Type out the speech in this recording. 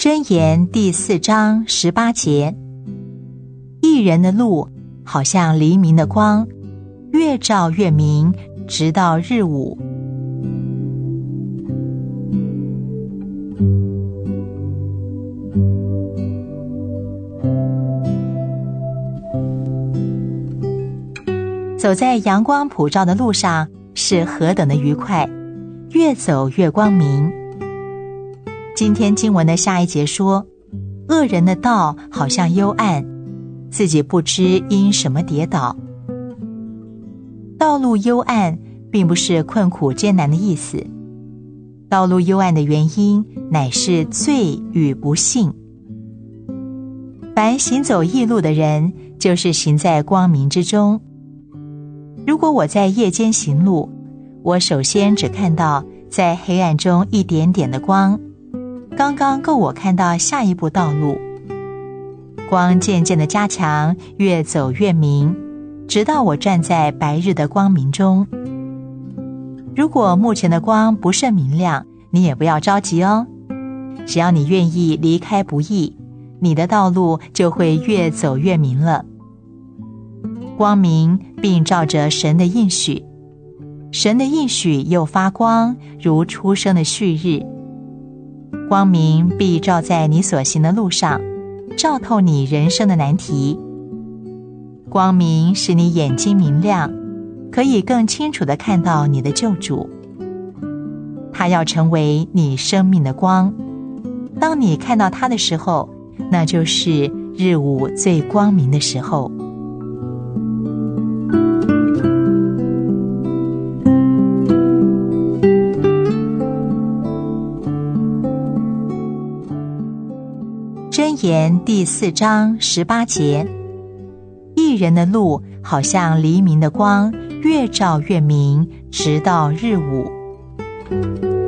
箴言第四章十八节：一人的路好像黎明的光，越照越明，直到日午。走在阳光普照的路上，是何等的愉快，越走越光明。今天经文的下一节说，恶人的道好像幽暗，自己不知因什么跌倒。道路幽暗，并不是困苦艰难的意思。道路幽暗的原因，乃是罪与不幸。凡行走异路的人，就是行在光明之中。如果我在夜间行路，我首先只看到在黑暗中一点点的光，刚刚够我看到下一步道路。光渐渐的加强，越走越明，直到我站在白日的光明中。如果目前的光不甚明亮，你也不要着急哦。只要你愿意离开不易，你的道路就会越走越明了。光明，并照着神的应许，神的应许又发光，如初升的旭日。光明必照在你所行的路上，照透你人生的难题。光明使你眼睛明亮，可以更清楚的看到你的救主。他要成为你生命的光。当你看到他的时候，那就是日午最光明的时候。箴言第四章十八节：一人的路好像黎明的光，越照越明，直到日午。